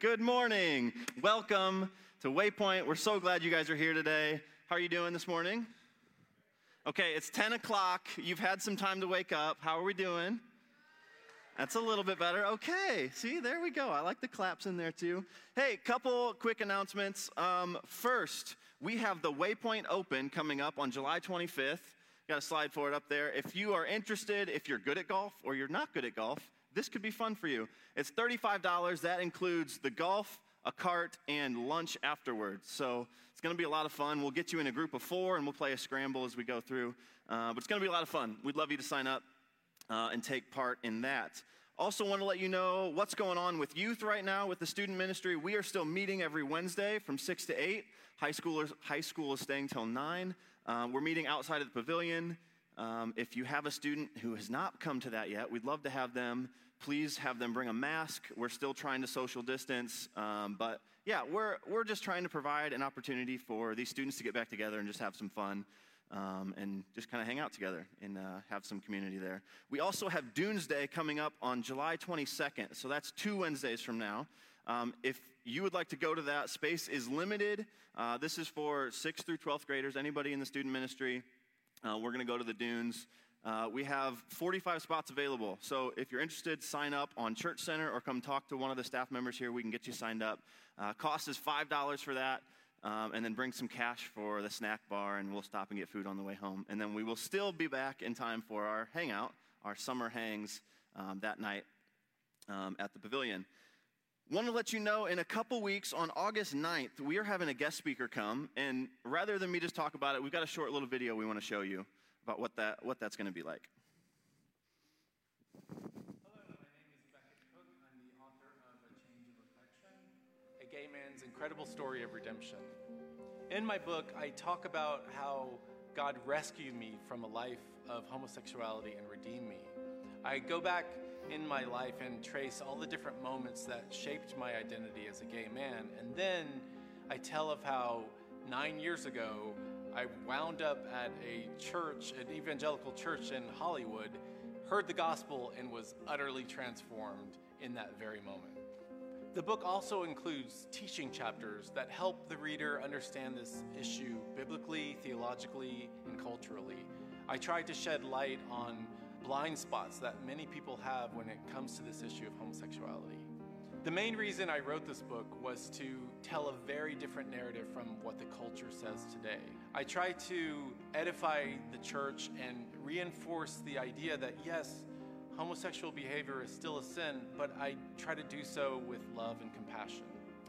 Good morning. Welcome to Waypoint. We're so glad you guys are here today. How are you doing this morning? Okay, it's 10 o'clock. You've had some time to wake up. How are we doing? That's a little bit better. Okay, see, there we go. I like the claps in there too. Hey, couple quick announcements. Um, first, we have the Waypoint Open coming up on July 25th. Got a slide for it up there. If you are interested, if you're good at golf or you're not good at golf, this could be fun for you. It's $35. That includes the golf, a cart, and lunch afterwards. So it's going to be a lot of fun. We'll get you in a group of four and we'll play a scramble as we go through. Uh, but it's going to be a lot of fun. We'd love you to sign up uh, and take part in that. Also, want to let you know what's going on with youth right now with the student ministry. We are still meeting every Wednesday from 6 to 8. High, schoolers, high school is staying till 9. Uh, we're meeting outside of the pavilion. Um, if you have a student who has not come to that yet, we'd love to have them. Please have them bring a mask. We're still trying to social distance. Um, but yeah, we're, we're just trying to provide an opportunity for these students to get back together and just have some fun um, and just kind of hang out together and uh, have some community there. We also have Dunes Day coming up on July 22nd, so that's two Wednesdays from now. Um, if you would like to go to that, space is limited. Uh, this is for 6th through 12th graders, anybody in the student ministry. Uh, we're going to go to the dunes. Uh, we have 45 spots available. So if you're interested, sign up on Church Center or come talk to one of the staff members here. We can get you signed up. Uh, cost is $5 for that um, and then bring some cash for the snack bar, and we'll stop and get food on the way home. And then we will still be back in time for our hangout, our summer hangs um, that night um, at the pavilion. Want to let you know in a couple weeks on August 9th, we are having a guest speaker come. And rather than me just talk about it, we've got a short little video we want to show you about what, that, what that's going to be like. Hello, my name is Becket Cook, and the author of A Change of Affection, A Gay man's incredible story of redemption. In my book, I talk about how God rescued me from a life of homosexuality and redeemed me. I go back in my life and trace all the different moments that shaped my identity as a gay man. And then I tell of how nine years ago, I wound up at a church, an evangelical church in Hollywood, heard the gospel, and was utterly transformed in that very moment. The book also includes teaching chapters that help the reader understand this issue biblically, theologically, and culturally. I tried to shed light on blind spots that many people have when it comes to this issue of homosexuality. The main reason I wrote this book was to tell a very different narrative from what the culture says today. I try to edify the church and reinforce the idea that yes, homosexual behavior is still a sin, but I try to do so with love and compassion.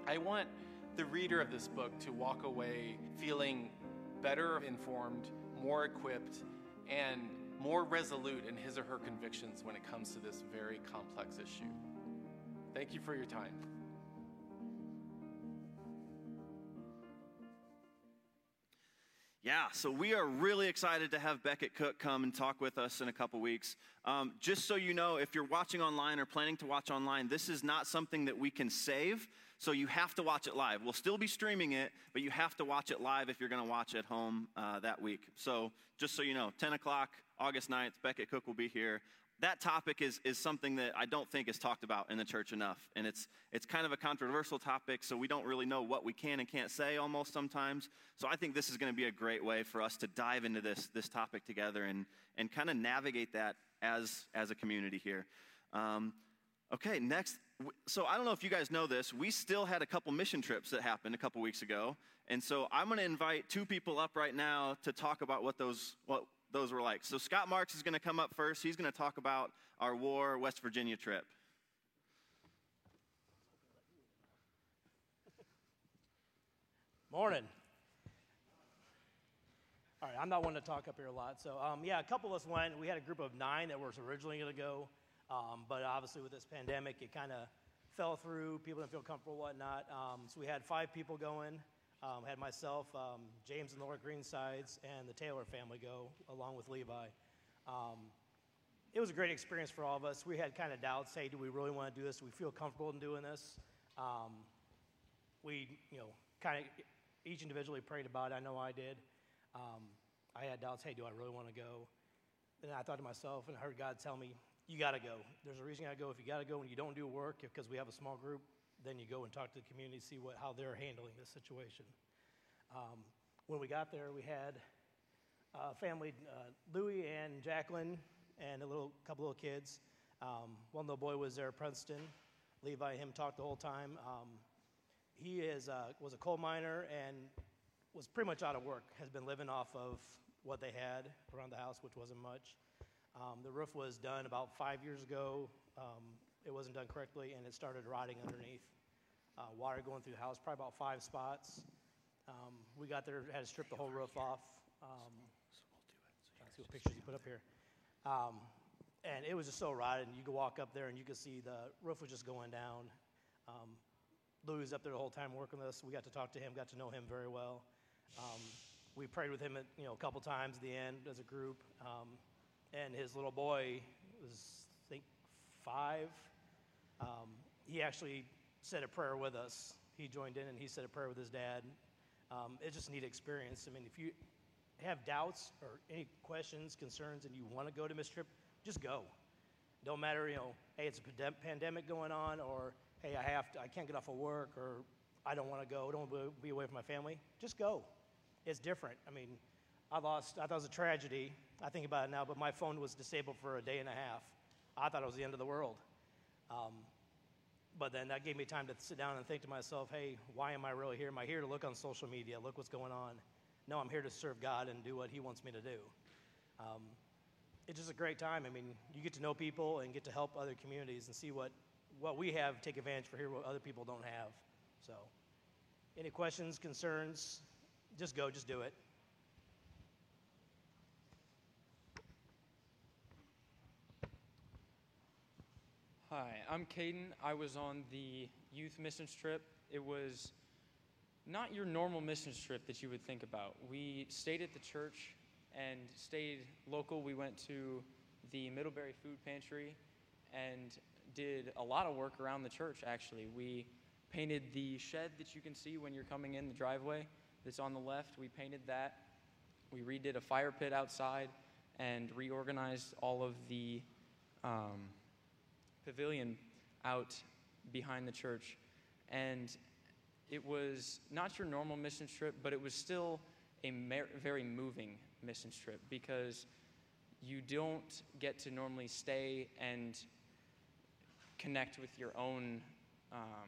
I want the reader of this book to walk away feeling better informed, more equipped, and more resolute in his or her convictions when it comes to this very complex issue. Thank you for your time. Yeah, so we are really excited to have Becket Cook come and talk with us in a couple weeks. Um, just so you know, if you're watching online or planning to watch online, this is not something that we can save, so you have to watch it live. We'll still be streaming it, but you have to watch it live if you're going to watch at home uh, that week. So just so you know, 10 o'clock, August 9th, Becket Cook will be here that topic is, is something that I don't think is talked about in the church enough. And it's, it's kind of a controversial topic, so we don't really know what we can and can't say almost sometimes. So I think this is going to be a great way for us to dive into this, this topic together and, and kind of navigate that as, as a community here. Um, okay, next. So I don't know if you guys know this. We still had a couple mission trips that happened a couple weeks ago. And so I'm going to invite two people up right now to talk about what those, what, those were like. So Scott Marks is going to come up first. He's going to talk about our War West Virginia trip. Morning. All right, I'm not one to talk up here a lot. So, um, yeah, a couple of us went. We had a group of nine that was originally going to go, um, but obviously with this pandemic, it kind of fell through. People didn't feel comfortable, whatnot. Um, so we had five people going. Um, had myself, um, James and Laura Greensides, and the Taylor family go along with Levi. Um, it was a great experience for all of us. We had kind of doubts. Hey, do we really want to do this? Do we feel comfortable in doing this? Um, we, you know, kind of each individually prayed about it. I know I did. Um, I had doubts. Hey, do I really want to go? And I thought to myself, and I heard God tell me, "You got to go. There's a reason you got to go. If you got to go and you don't do work, because we have a small group, then you go and talk to the community, see what, how they're handling this situation. Um, when we got there, we had a family, uh, Louis and Jacqueline, and a little couple little kids. Um, one little boy was there, Princeton. Levi and him talked the whole time. Um, he is, uh, was a coal miner and was pretty much out of work, has been living off of what they had around the house, which wasn't much. Um, the roof was done about five years ago. It wasn't done correctly, and it started rotting underneath. Uh, water going through the house, probably about five spots. Um, we got there, had to strip the whole roof off. Um, to see what pictures you put up here. Um, and it was just so rotted. And you could walk up there and you could see the roof was just going down. Um, was up there the whole time working with us. We got to talk to him, got to know him very well. Um, we prayed with him, at, you know, a couple times at the end as a group. Um, and his little boy was, I think, five. Um, he actually said a prayer with us. He joined in and he said a prayer with his dad. Um, it's just neat experience. I mean, if you have doubts or any questions, concerns, and you want to go to Miss Trip, just go. Don't matter, you know, hey, it's a pandemic going on, or hey, I have to, I can't get off of work, or I don't want to go, I don't want to be away from my family. Just go. It's different. I mean, I lost, I thought it was a tragedy. I think about it now, but my phone was disabled for a day and a half. I thought it was the end of the world. Um, but then that gave me time to sit down and think to myself, hey, why am I really here? Am I here to look on social media, look what's going on? No, I'm here to serve God and do what He wants me to do. Um, it's just a great time. I mean, you get to know people and get to help other communities and see what, what we have, take advantage for here, what other people don't have. So, any questions, concerns, just go, just do it. Hi, I'm Caden. I was on the youth missions trip. It was not your normal missions trip that you would think about. We stayed at the church and stayed local. We went to the Middlebury Food Pantry and did a lot of work around the church, actually. We painted the shed that you can see when you're coming in the driveway that's on the left. We painted that. We redid a fire pit outside and reorganized all of the. Um, pavilion out behind the church. And it was not your normal mission trip, but it was still a very moving mission trip because you don't get to normally stay and connect with your own um,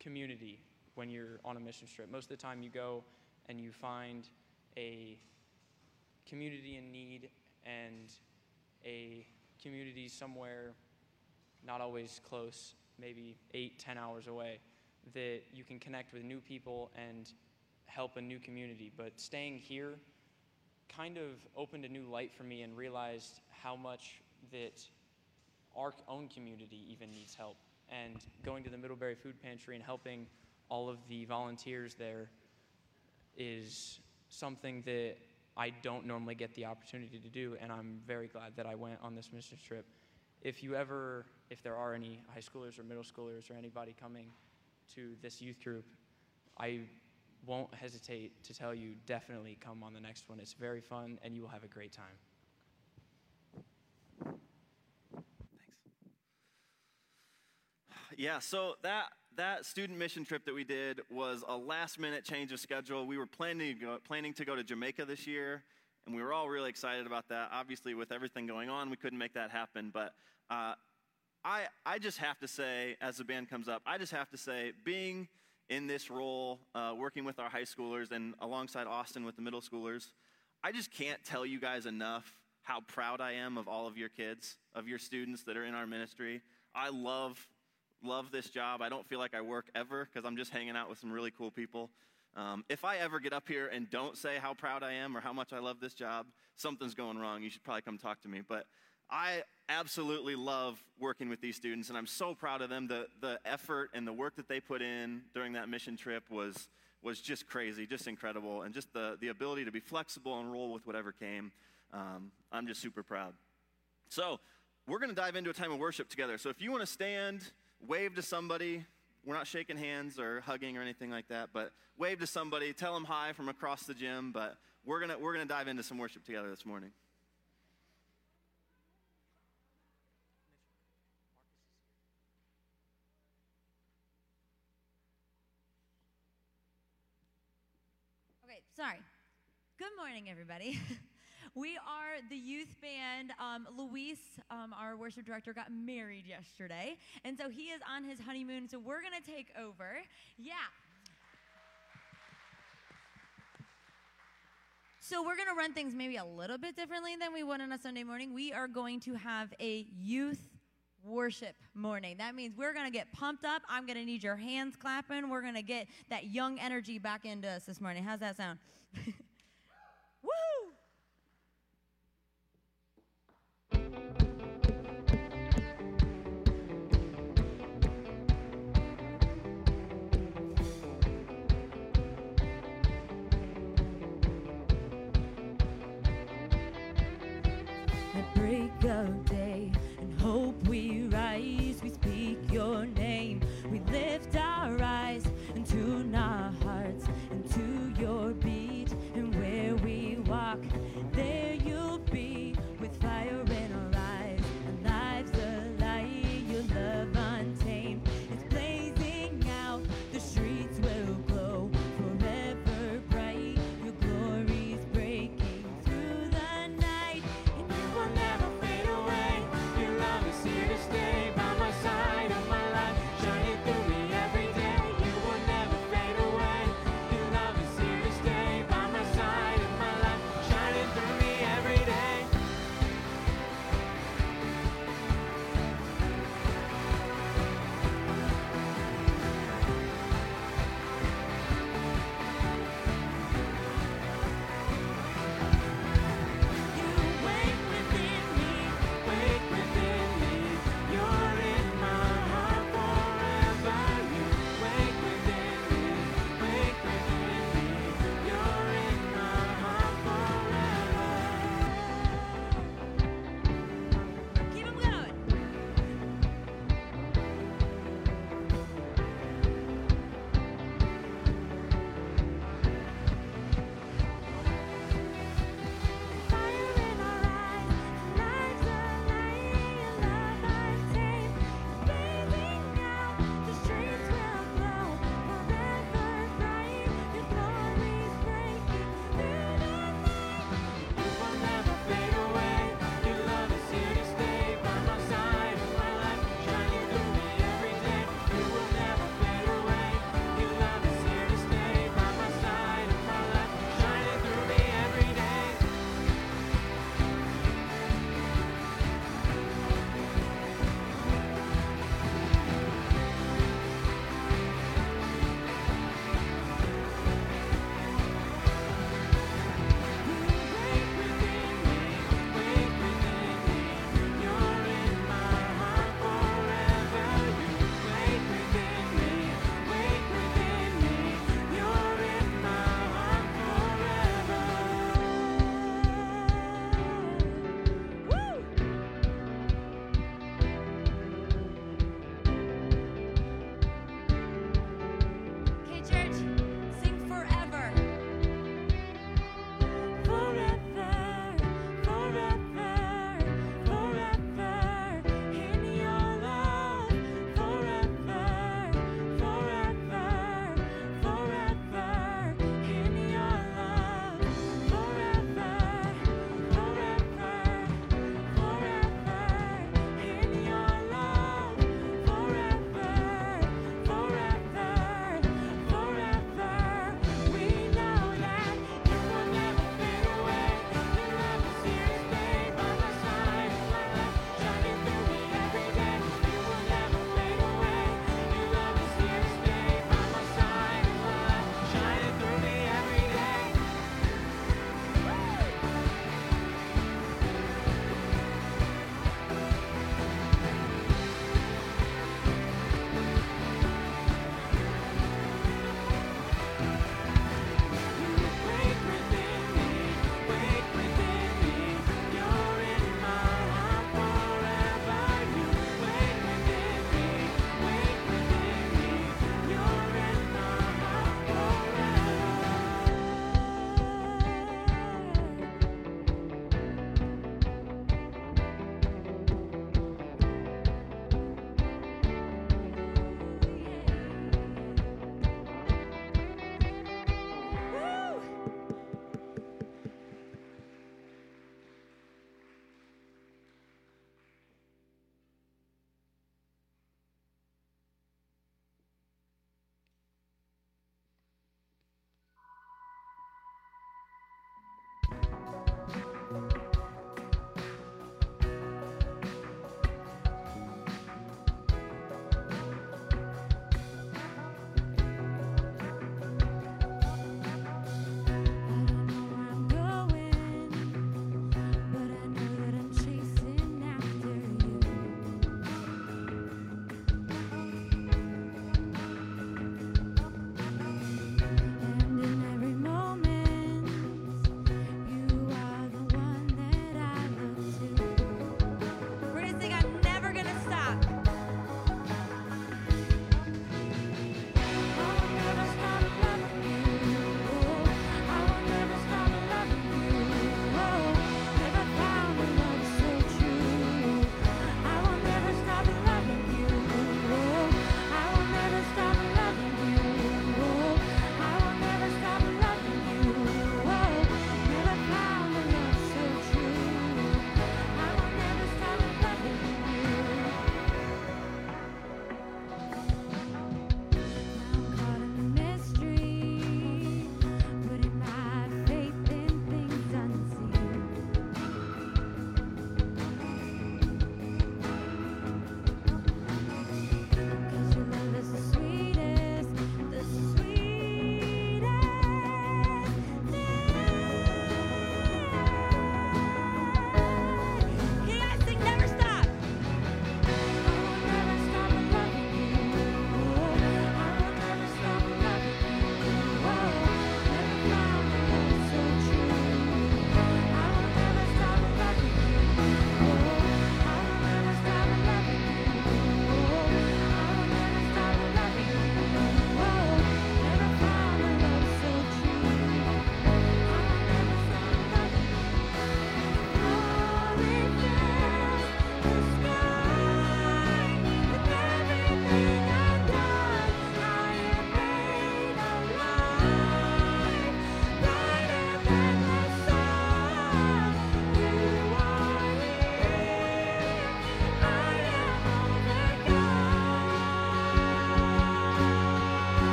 community when you're on a mission trip. Most of the time, you go and you find a community in need and a community somewhere not always close, maybe eight, ten hours away, that you can connect with new people and help a new community. But staying here kind of opened a new light for me and realized how much that our own community even needs help. And going to the Middlebury Food Pantry and helping all of the volunteers there is something that I don't normally get the opportunity to do, and I'm very glad that I went on this mission trip if you ever, if there are any high schoolers or middle schoolers or anybody coming to this youth group, I won't hesitate to tell you definitely come on the next one. It's very fun and you will have a great time. Thanks. Yeah, so that that student mission trip that we did was a last minute change of schedule. We were planning to go, planning to go to Jamaica this year, and we were all really excited about that. Obviously, with everything going on, we couldn't make that happen. But uh, I, I just have to say, as the band comes up, I just have to say, being in this role, uh, working with our high schoolers and alongside Austin with the middle schoolers, I just can't tell you guys enough how proud I am of all of your kids, of your students that are in our ministry. I love love this job. I don't feel like I work ever because I'm just hanging out with some really cool people. Um, if I ever get up here and don't say how proud I am or how much I love this job, something's going wrong. You should probably come talk to me. But I absolutely love working with these students, and I'm so proud of them. The, the effort and the work that they put in during that mission trip was, was just crazy, just incredible, and just the, the ability to be flexible and roll with whatever came. Um, I'm just super proud. So, we're going to dive into a time of worship together. So, if you want to stand, wave to somebody, we're not shaking hands or hugging or anything like that, but wave to somebody, tell them hi from across the gym. But we're going to we're going to dive into some worship together this morning. Sorry. Good morning, everybody. we are the youth band. Um, Luis, um, our worship director, got married yesterday, and so he is on his honeymoon. So we're gonna take over. Yeah. So we're going to run things maybe a little bit differently than we would on a Sunday morning. We are going to have a youth worship morning. That means we're going to get pumped up. I'm going to need your hands clapping. We're going to get that young energy back into us this morning. How's that sound? Woo! Break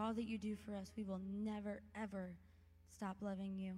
all that you do for us, we will never, ever stop loving you.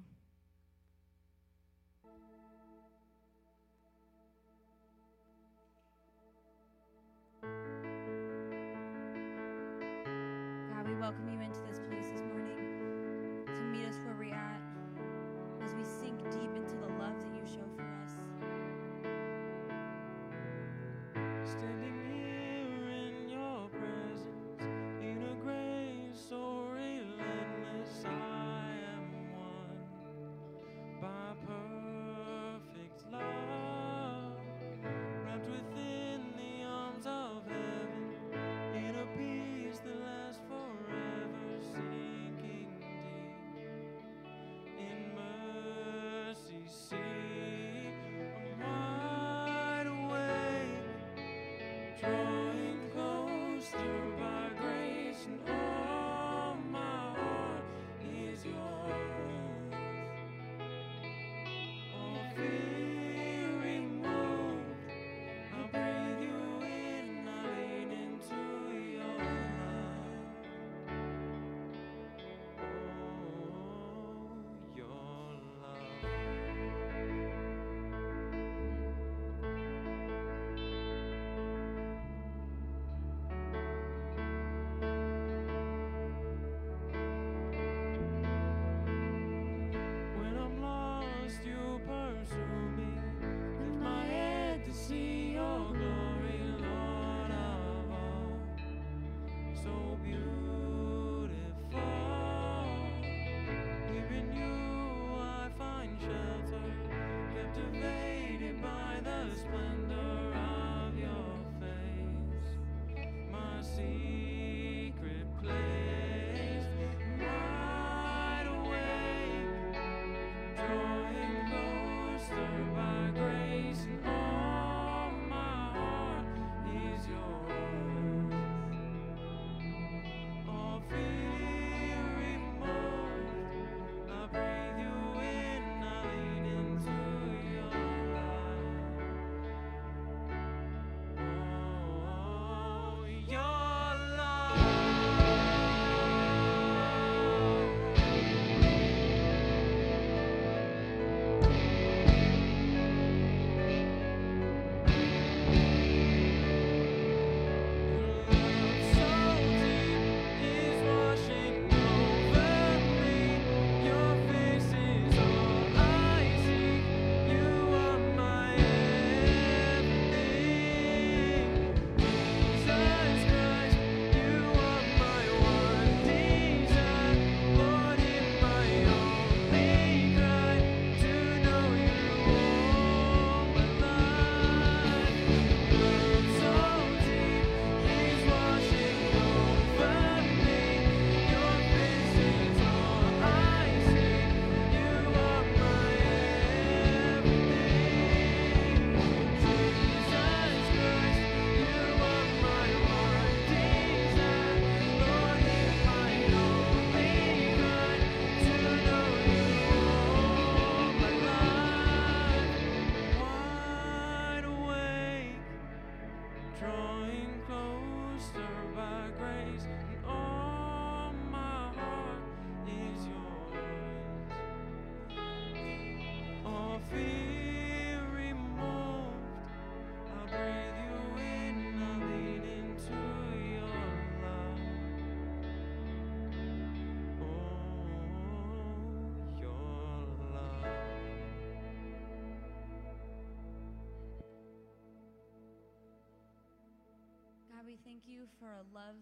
We thank you for a love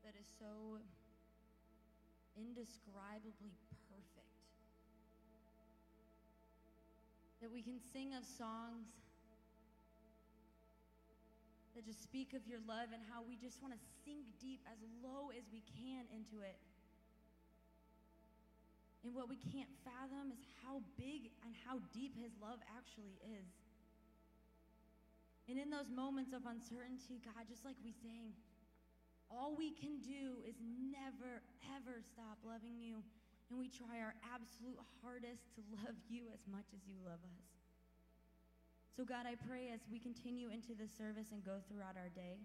that is so indescribably perfect. That we can sing of songs that just speak of your love and how we just want to sink deep as low as we can into it. And what we can't fathom is how big and how deep his love actually is. And in those moments of uncertainty, God, just like we sang, all we can do is never, ever stop loving you. And we try our absolute hardest to love you as much as you love us. So, God, I pray as we continue into this service and go throughout our day,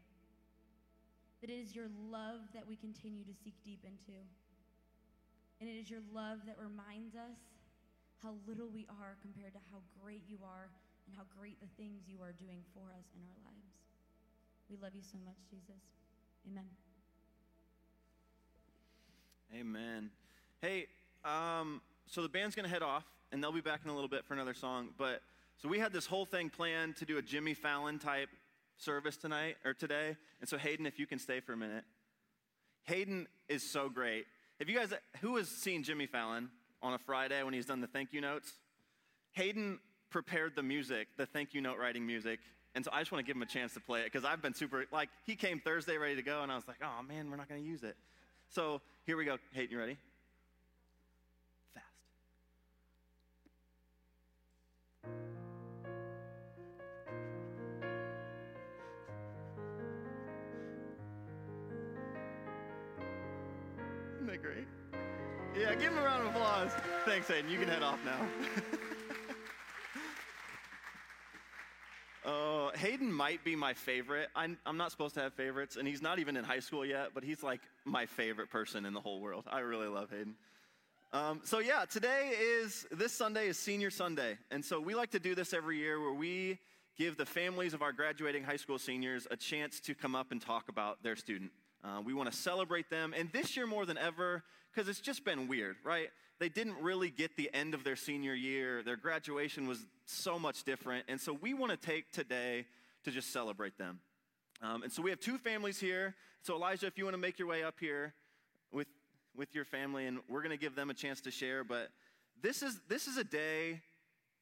that it is your love that we continue to seek deep into. And it is your love that reminds us how little we are compared to how great you are and how great the things you are doing for us in our lives. We love you so much, Jesus. Amen. Amen. Hey, um, so the band's going to head off, and they'll be back in a little bit for another song. But so we had this whole thing planned to do a Jimmy Fallon type service tonight or today. And so Hayden, if you can stay for a minute. Hayden is so great. Have you guys who has seen Jimmy Fallon on a Friday when he's done the thank you notes? Hayden prepared the music, the thank you note writing music. And so I just want to give him a chance to play it because I've been super like he came Thursday ready to go, and I was like, oh man, we're not going to use it. So here we go. Hayden, you ready? Fast. Isn't that great? Yeah, give him a round of applause. Thanks, Hayden. You can head off now. Oh, Hayden might be my favorite. I'm, I'm not supposed to have favorites, and he's not even in high school yet, but he's like my favorite person in the whole world. I really love Hayden. Um, so, yeah, today is, this Sunday is Senior Sunday. And so we like to do this every year where we give the families of our graduating high school seniors a chance to come up and talk about their student. Uh, we want to celebrate them. And this year, more than ever, because it's just been weird, right? They didn't really get the end of their senior year. Their graduation was so much different. And so we want to take today to just celebrate them. Um, and so we have two families here. So, Elijah, if you want to make your way up here with, with your family, and we're going to give them a chance to share. But this is, this is a day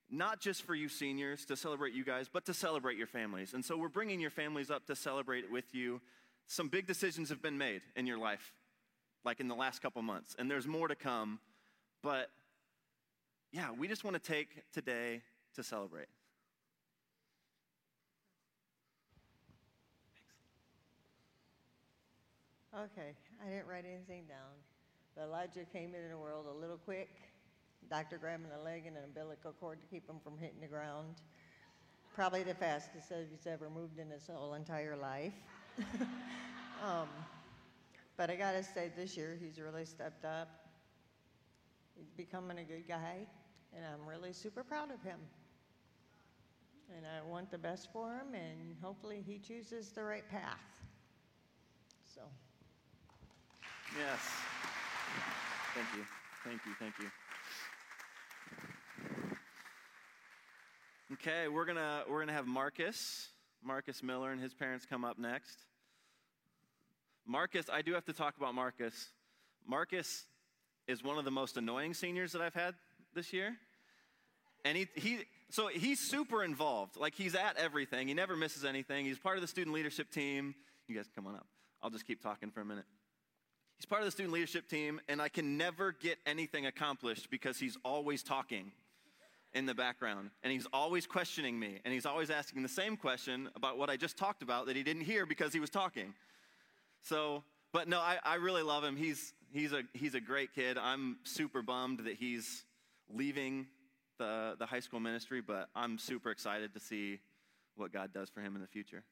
not just for you seniors to celebrate you guys, but to celebrate your families. And so we're bringing your families up to celebrate with you. Some big decisions have been made in your life, like in the last couple months, and there's more to come. But yeah, we just want to take today to celebrate. Okay, I didn't write anything down. But Elijah came into the world a little quick. Doctor grabbing a leg and an umbilical cord to keep him from hitting the ground. Probably the fastest he's ever moved in his whole entire life. um, but I gotta say, this year he's really stepped up. He's becoming a good guy, and I'm really super proud of him. And I want the best for him, and hopefully he chooses the right path. So. Yes. Thank you. Thank you. Thank you. Okay, we're gonna we're gonna have Marcus, Marcus Miller, and his parents come up next. Marcus, I do have to talk about Marcus. Marcus is one of the most annoying seniors that I've had this year. And he, he so he's super involved. Like he's at everything. He never misses anything. He's part of the student leadership team. You guys come on up. I'll just keep talking for a minute. He's part of the student leadership team, and I can never get anything accomplished because he's always talking in the background. And he's always questioning me. And he's always asking the same question about what I just talked about that he didn't hear because he was talking. So, but no, I, I really love him. He's, he's, a, he's a great kid. I'm super bummed that he's leaving the, the high school ministry, but I'm super excited to see what God does for him in the future.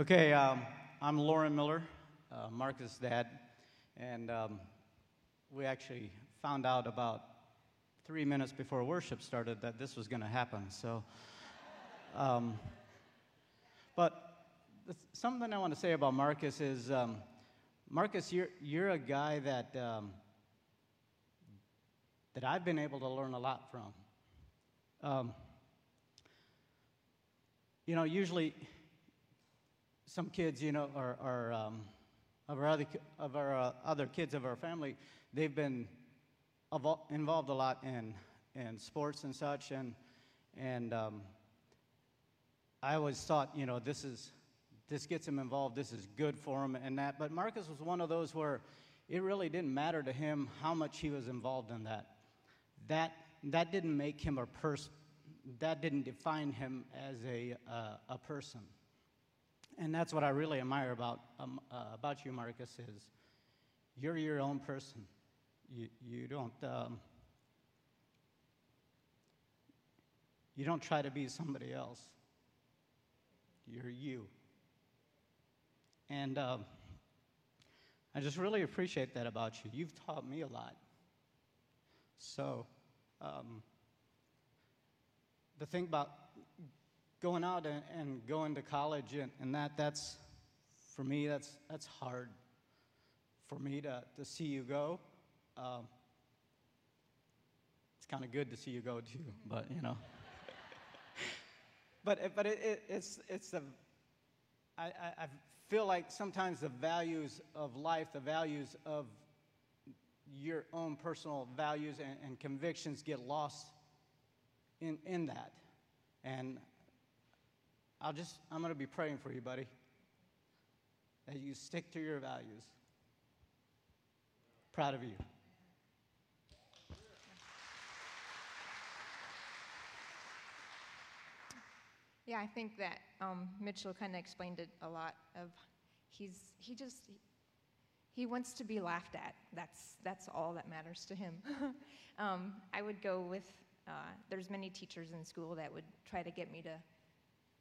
Okay, um, I'm Lauren Miller, uh, Marcus' dad, and um, we actually found out about three minutes before worship started that this was going to happen. So, um, but th- something I want to say about Marcus is, um, Marcus, you're you're a guy that um, that I've been able to learn a lot from. Um, you know, usually some kids, you know, are, are um, of our, other, of our uh, other kids of our family, they've been involved a lot in, in sports and such, and, and um, I always thought, you know, this is, this gets him involved, this is good for him, and that. But Marcus was one of those where it really didn't matter to him how much he was involved in that. That, that didn't make him a person, that didn't define him as a, uh, a person. And that's what I really admire about, um, uh, about you, Marcus, is you're your own person. You, you, don't, um, you don't try to be somebody else. You're you. And um, I just really appreciate that about you. You've taught me a lot. So, um, the thing about going out and, and going to college and, and that, that's, for me, that's, that's hard for me to, to see you go. Um, it's kind of good to see you go too, but you know. But but it, it, it's, it's the, I, I, feel like sometimes the values of life, the values of your own personal values and, and convictions get lost in, in that. And I'll just, I'm to be praying for you, buddy, that you stick to your values. Proud of you. Yeah, I think that um, Mitchell kind of explained it a lot. Of he's he just he wants to be laughed at. That's that's all that matters to him. um, I would go with. Uh, there's many teachers in school that would try to get me to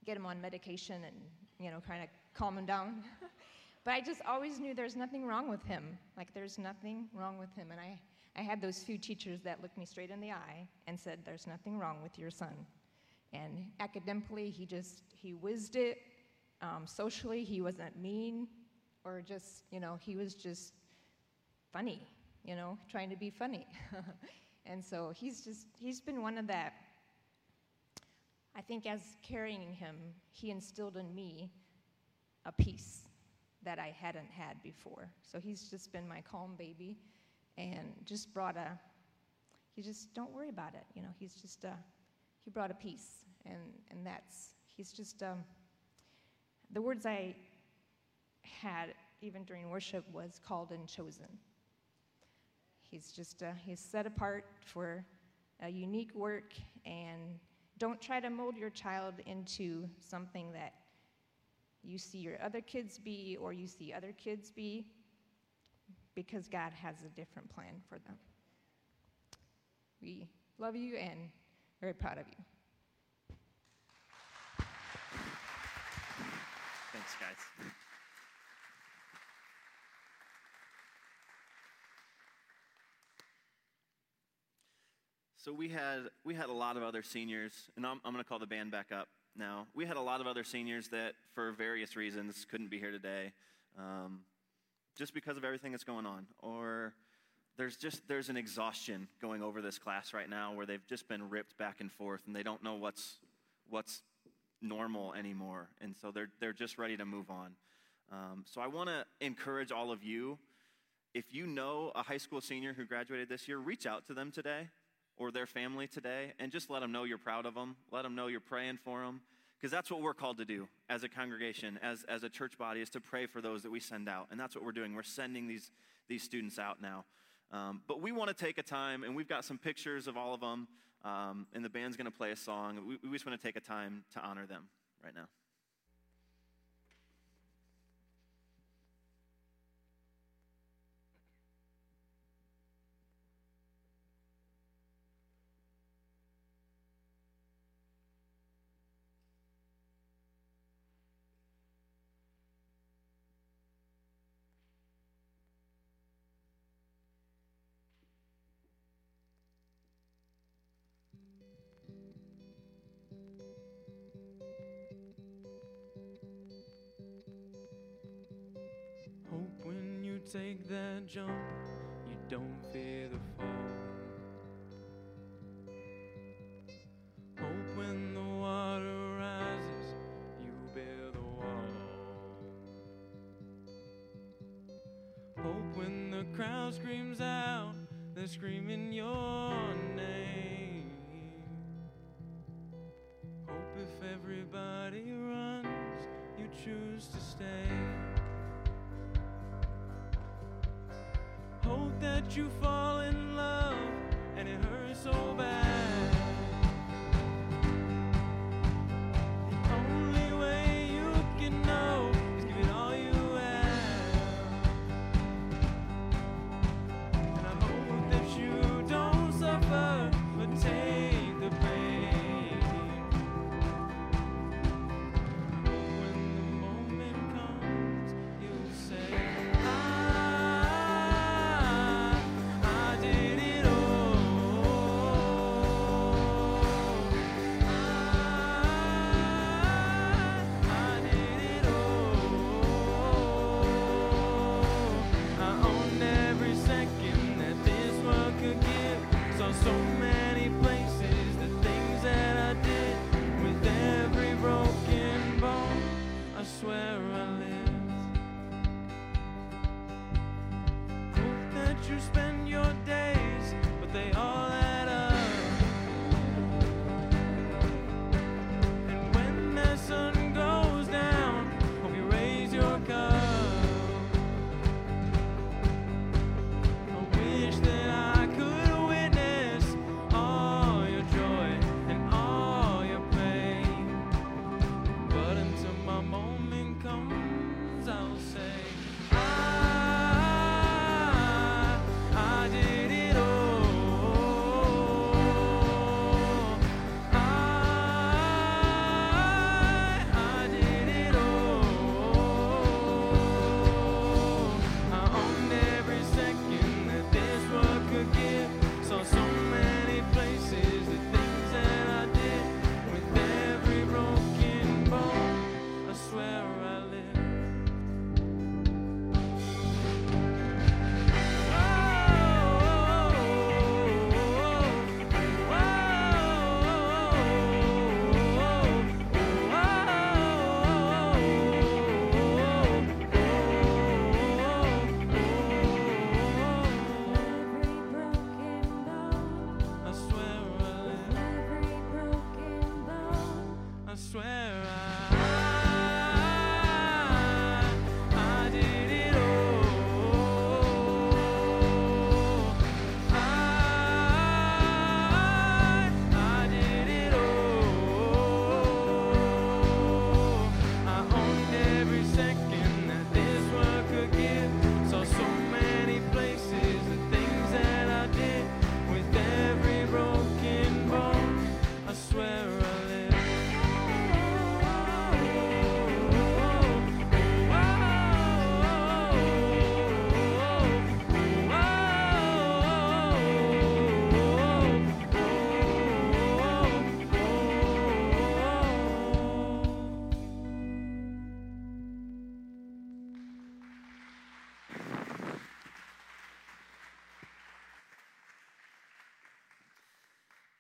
get him on medication and you know kind of calm him down. but I just always knew there's nothing wrong with him. Like there's nothing wrong with him, and I I had those few teachers that looked me straight in the eye and said, "There's nothing wrong with your son." And academically, he just, he whizzed it. Um, socially, he wasn't mean or just, you know, he was just funny, you know, trying to be funny. and so he's just, he's been one of that. I think as carrying him, he instilled in me a peace that I hadn't had before. So he's just been my calm baby and just brought a, he just, don't worry about it. You know, he's just a, he brought a peace, and, and that's, he's just, um, the words I had even during worship was called and chosen. He's just, uh, he's set apart for a unique work, and don't try to mold your child into something that you see your other kids be or you see other kids be, because God has a different plan for them. We love you and very proud of you. Thanks, guys. So we had we had a lot of other seniors, and I'm, I'm going to call the band back up now. We had a lot of other seniors that, for various reasons, couldn't be here today, um, just because of everything that's going on, or there's just there's an exhaustion going over this class right now where they've just been ripped back and forth, and they don't know what's what's normal anymore, and so they're they're just ready to move on. Um, so I want to encourage all of you. If you know a high school senior who graduated this year, reach out to them today or their family today and just let them know you're proud of them. Let them know you're praying for them. Because that's what we're called to do as a congregation, as, as a church body, is to pray for those that we send out. And that's what we're doing. We're sending these, these students out now. Um, but we want to take a time, and we've got some pictures of all of them, um, and the band's going to play a song. We, we just want to take a time to honor them right now. Take that jump, you don't fear the fall.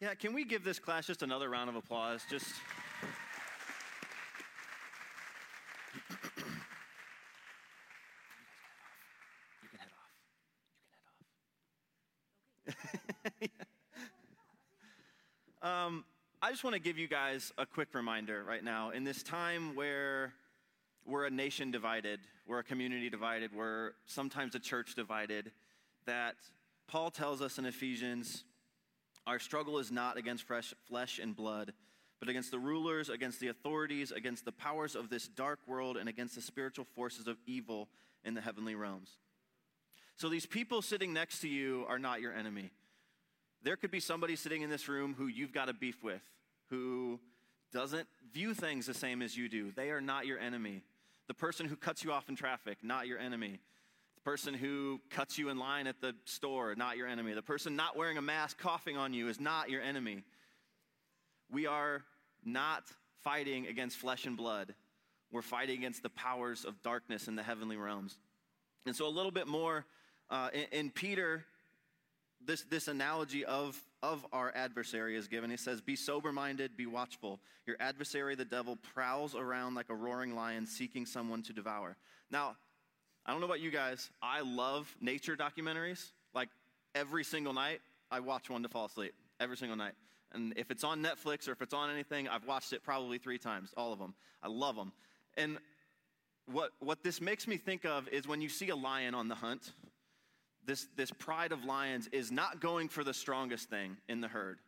Yeah, can we give this class just another round of applause? Just. You can head off. You can head off. um, I just want to give you guys a quick reminder right now. In this time where we're a nation divided, we're a community divided, we're sometimes a church divided, that Paul tells us in Ephesians our struggle is not against flesh and blood, but against the rulers, against the authorities, against the powers of this dark world, and against the spiritual forces of evil in the heavenly realms. So these people sitting next to you are not your enemy. There could be somebody sitting in this room who you've got a beef with, who doesn't view things the same as you do. They are not your enemy. The person who cuts you off in traffic, not your enemy. The person who cuts you in line at the store, not your enemy. The person not wearing a mask, coughing on you, is not your enemy. We are not fighting against flesh and blood. We're fighting against the powers of darkness in the heavenly realms. And so, a little bit more uh, in, in Peter, this, this analogy of, of our adversary is given. He says, Be sober minded, be watchful. Your adversary, the devil, prowls around like a roaring lion seeking someone to devour. Now, I don't know about you guys, I love nature documentaries. Like every single night, I watch one to fall asleep. Every single night. And if it's on Netflix or if it's on anything, I've watched it probably three times, all of them. I love them. And what, what this makes me think of is when you see a lion on the hunt, this, this pride of lions is not going for the strongest thing in the herd.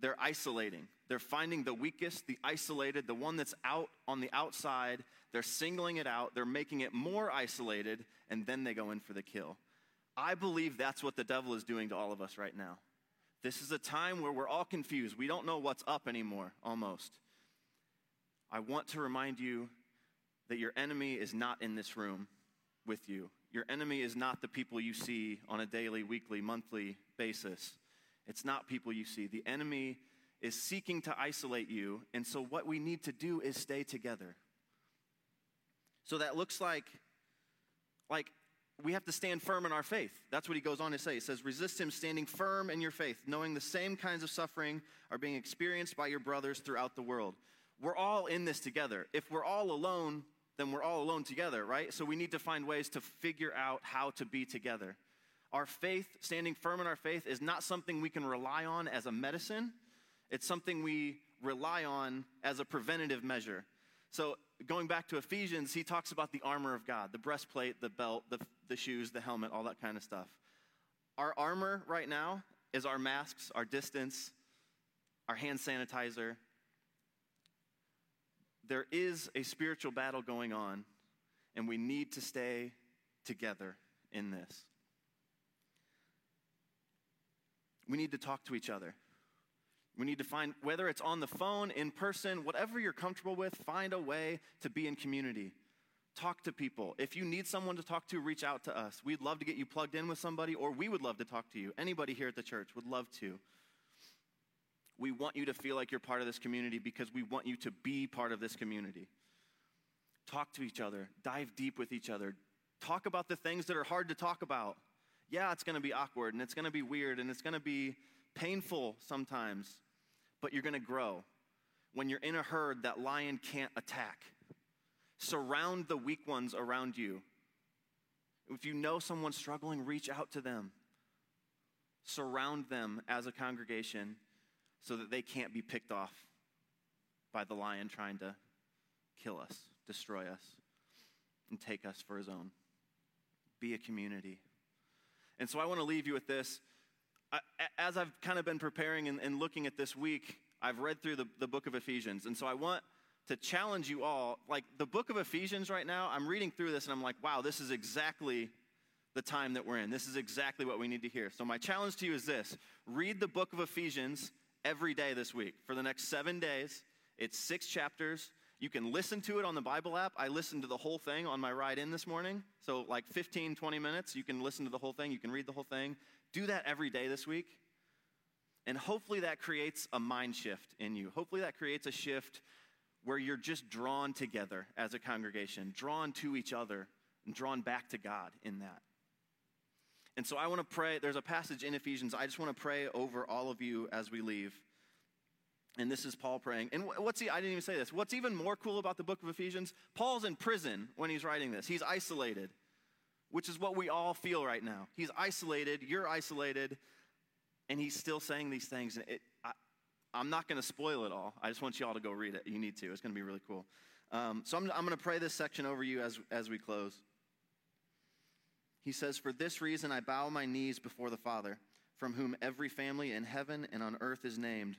They're isolating. They're finding the weakest, the isolated, the one that's out on the outside. They're singling it out. They're making it more isolated, and then they go in for the kill. I believe that's what the devil is doing to all of us right now. This is a time where we're all confused. We don't know what's up anymore, almost. I want to remind you that your enemy is not in this room with you. Your enemy is not the people you see on a daily, weekly, monthly basis. It's not people you see. The enemy is seeking to isolate you, and so what we need to do is stay together. So that looks like like we have to stand firm in our faith. That's what he goes on to say. He says, Resist him standing firm in your faith, knowing the same kinds of suffering are being experienced by your brothers throughout the world. We're all in this together. If we're all alone, then we're all alone together, right? So we need to find ways to figure out how to be together. Our faith, standing firm in our faith, is not something we can rely on as a medicine, it's something we rely on as a preventative measure. So, going back to Ephesians, he talks about the armor of God the breastplate, the belt, the, the shoes, the helmet, all that kind of stuff. Our armor right now is our masks, our distance, our hand sanitizer. There is a spiritual battle going on, and we need to stay together in this. We need to talk to each other. We need to find, whether it's on the phone, in person, whatever you're comfortable with, find a way to be in community. Talk to people. If you need someone to talk to, reach out to us. We'd love to get you plugged in with somebody, or we would love to talk to you. Anybody here at the church would love to. We want you to feel like you're part of this community because we want you to be part of this community. Talk to each other, dive deep with each other, talk about the things that are hard to talk about. Yeah, it's going to be awkward and it's going to be weird and it's going to be painful sometimes, but you're going to grow. When you're in a herd, that lion can't attack. Surround the weak ones around you. If you know someone struggling, reach out to them. Surround them as a congregation so that they can't be picked off by the lion trying to kill us, destroy us, and take us for his own. Be a community. And so I want to leave you with this. I, as I've kind of been preparing and, and, looking at this week, I've read through the, the book of Ephesians. And so I want to challenge you all. Like the book of Ephesians right now, I'm reading through this and I'm like, wow, this is exactly the time that we're in. This is exactly what we need to hear. So my challenge to you is this read the book of Ephesians every day this week for the next seven days. It's six chapters. You can listen to it on the Bible app. I listened to the whole thing on my ride in this morning. So, like 15, 20 minutes, you can listen to the whole thing. You can read the whole thing. Do that every day this week. And hopefully that creates a mind shift in you. Hopefully that creates a shift where you're just drawn together as a congregation, drawn to each other, and drawn back to God in that. And so I want to pray. There's a passage in Ephesians. I just want to pray over all of you as we leave. And this is Paul praying. And what's he, I didn't even say this. What's even more cool about the book of Ephesians? Paul's in prison when he's writing this. He's isolated, which is what we all feel right now. He's isolated, you're isolated, and he's still saying these things. And it, I, am not going to spoil it all. I just want you all to go read it. You need to. It's going to be really cool. Um, so I'm, I'm going to pray this section over you as, as we close. He says, For this reason I bow my knees before the Father, from whom every family in heaven and on earth is named,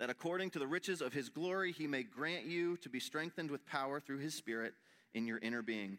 that according to the riches of his glory he may grant you to be strengthened with power through his Spirit in your inner being,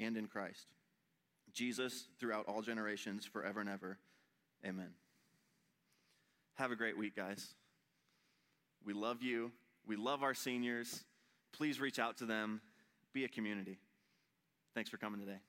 and in Christ. Jesus, throughout all generations, forever and ever. Amen. Have a great week, guys. We love you. We love our seniors. Please reach out to them be a community. Thanks for coming today.